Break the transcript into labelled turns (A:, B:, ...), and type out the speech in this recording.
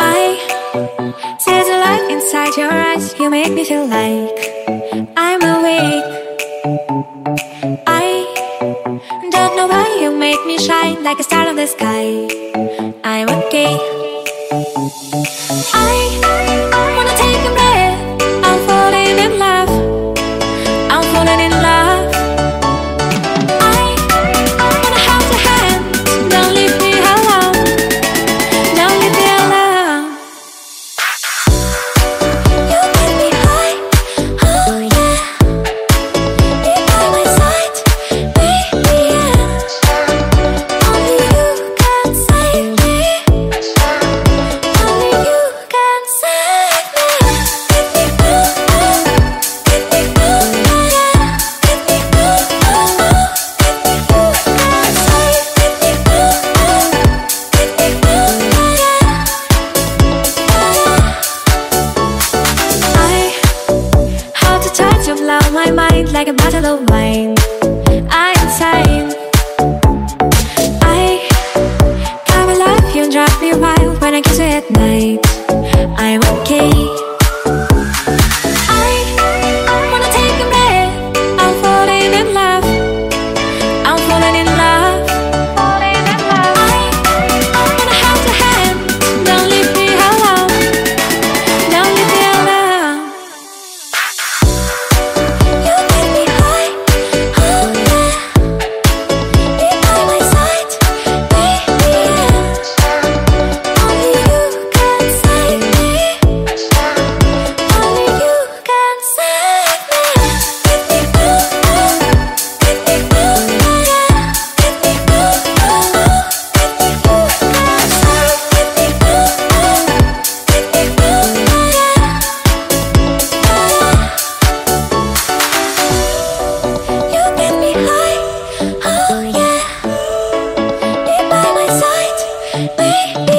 A: I see the light inside your eyes. You make me feel like I'm awake. I don't know why you make me shine like a star in the sky. I'm okay. I mind like a bottle of wine. I'm insane. I come alive, you and drive me wild when I kiss you at night. Thank you.